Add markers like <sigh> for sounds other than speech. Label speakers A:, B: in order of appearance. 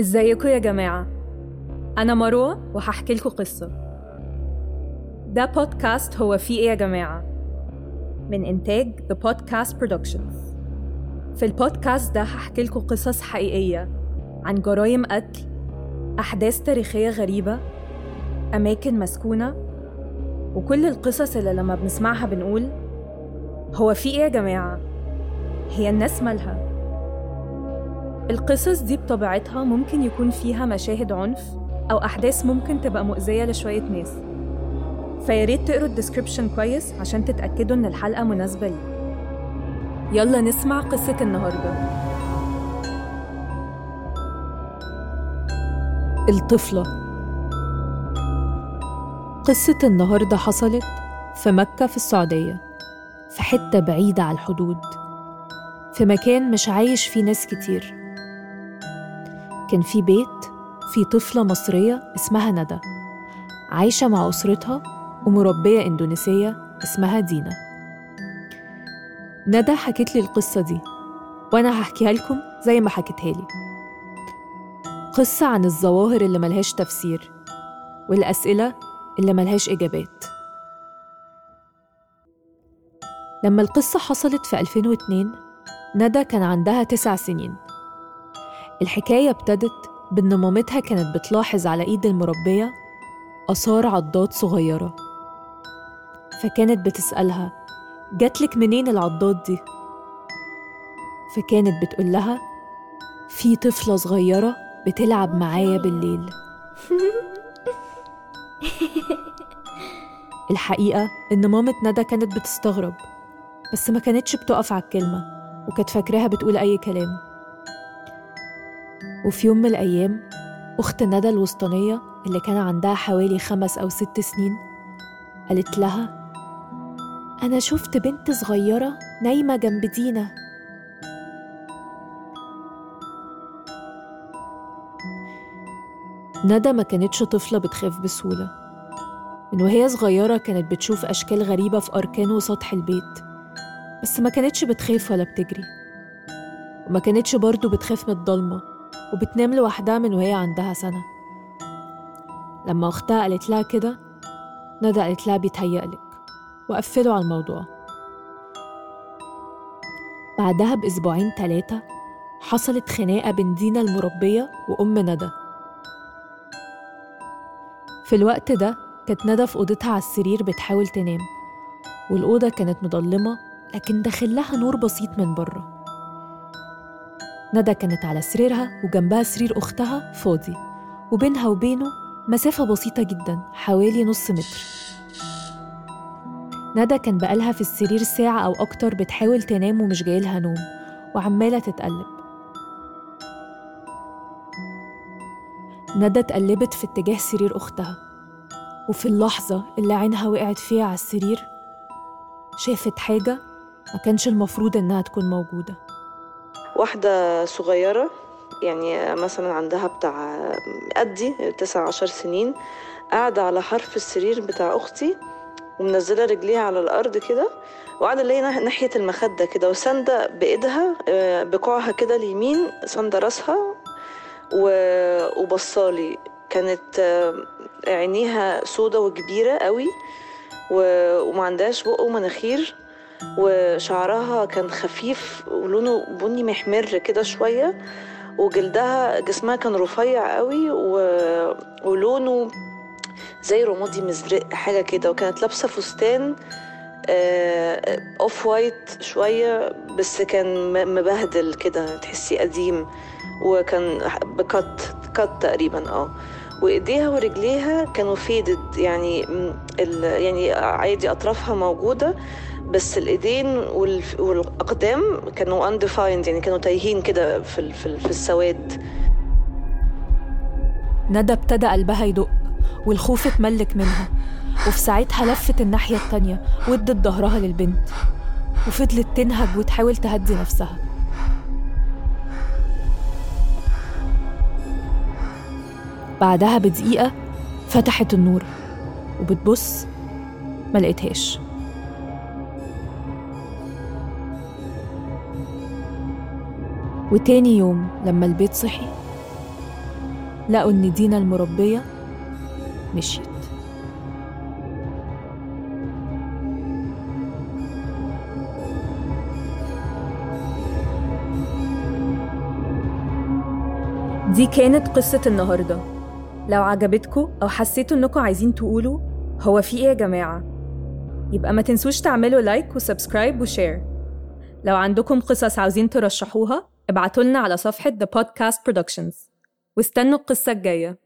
A: إزيكم يا جماعة؟ أنا مروة وهحكي لكم قصة. ده بودكاست هو فيه إيه يا جماعة؟ من إنتاج The Podcast Productions. في البودكاست ده هحكي لكم قصص حقيقية عن جرائم قتل أحداث تاريخية غريبة أماكن مسكونة وكل القصص اللي لما بنسمعها بنقول هو في إيه يا جماعة؟ هي الناس مالها. القصص دي بطبيعتها ممكن يكون فيها مشاهد عنف أو أحداث ممكن تبقى مؤذية لشوية ناس. فياريت تقروا الديسكريبشن كويس عشان تتأكدوا إن الحلقة مناسبة لي يلا نسمع قصة النهاردة. الطفلة. قصة النهاردة حصلت في مكة في السعودية في حتة بعيدة على الحدود. في مكان مش عايش فيه ناس كتير. كان في بيت في طفلة مصرية اسمها ندى عايشة مع أسرتها ومربية إندونيسية اسمها دينا. ندى حكت لي القصة دي وأنا هحكيها لكم زي ما حكتها لي. قصة عن الظواهر اللي ملهاش تفسير والأسئلة اللي ملهاش إجابات. لما القصة حصلت في 2002 ندى كان عندها تسع سنين. الحكاية ابتدت بإن مامتها كانت بتلاحظ على إيد المربية آثار عضات صغيرة. فكانت بتسألها جاتلك منين العضات دي؟ فكانت بتقول لها في طفلة صغيرة بتلعب معايا بالليل. <laughs> الحقيقة إن مامة ندى كانت بتستغرب بس ما كانتش بتقف على الكلمة وكانت فاكراها بتقول أي كلام. وفي يوم من الأيام أخت ندى الوسطانية اللي كان عندها حوالي خمس أو ست سنين قالت لها أنا شفت بنت صغيرة نايمة جنب دينا. ندى ما كانتش طفلة بتخاف بسهولة. من وهي صغيرة كانت بتشوف أشكال غريبة في أركان وسطح البيت بس ما كانتش بتخاف ولا بتجري. وما كانتش برضه بتخاف من الضلمة. وبتنام لوحدها من وهي عندها سنة. لما أختها قالت لها كده ندى قالت لها بيتهيألك وقفلوا على الموضوع. بعدها بأسبوعين تلاتة حصلت خناقة بين دينا المربية وأم ندى في الوقت ده كانت ندى في أوضتها على السرير بتحاول تنام والأوضة كانت مضلمة لكن داخل لها نور بسيط من بره. ندى كانت على سريرها وجنبها سرير أختها فاضي وبينها وبينه مسافة بسيطة جدا حوالي نص متر. ندى كان بقالها في السرير ساعة أو أكتر بتحاول تنام ومش جايلها نوم وعمالة تتقلب. ندى اتقلبت في اتجاه سرير أختها وفي اللحظة اللي عينها وقعت فيها على السرير شافت حاجة ما كانش المفروض إنها تكون موجودة.
B: واحدة صغيرة يعني مثلا عندها بتاع قدي تسع عشر سنين قاعدة على حرف السرير بتاع أختي ومنزلة رجليها على الأرض كده وقاعدة اللي هي ناحية المخدة كده وساندة بإيدها بكوعها كده اليمين ساندة راسها وبصالي كانت عينيها سودة وكبيرة قوي وما عندهاش بق ومناخير. وشعرها كان خفيف ولونه بني محمر كده شوية وجلدها جسمها كان رفيع قوي و... ولونه زي رمادي مزرق حاجة كده وكانت لابسة فستان آه... off white شوية بس كان مبهدل كده تحسي قديم وكان بكت كت تقريبا آه. وإيديها ورجليها كانوا faded يعني ال... يعني عادي أطرافها موجودة بس الإيدين والأقدام كانوا undefined يعني كانوا تايهين كده في في, السواد.
A: ندى ابتدى قلبها يدق والخوف اتملك منها. وفي ساعتها لفت الناحية التانية وادت ظهرها للبنت. وفضلت تنهج وتحاول تهدي نفسها. بعدها بدقيقة فتحت النور. وبتبص ما وتاني يوم لما البيت صحي
C: لقوا إن دينا المربية مشيت. دي كانت قصة النهاردة. لو عجبتكم أو حسيتوا إنكم عايزين تقولوا هو في إيه يا جماعة يبقى ما تنسوش تعملوا like و subscribe و share لو عندكم قصص عاوزين ترشحوها ابعتولنا على صفحة The Podcast Productions. واستنوا القصة الجاية.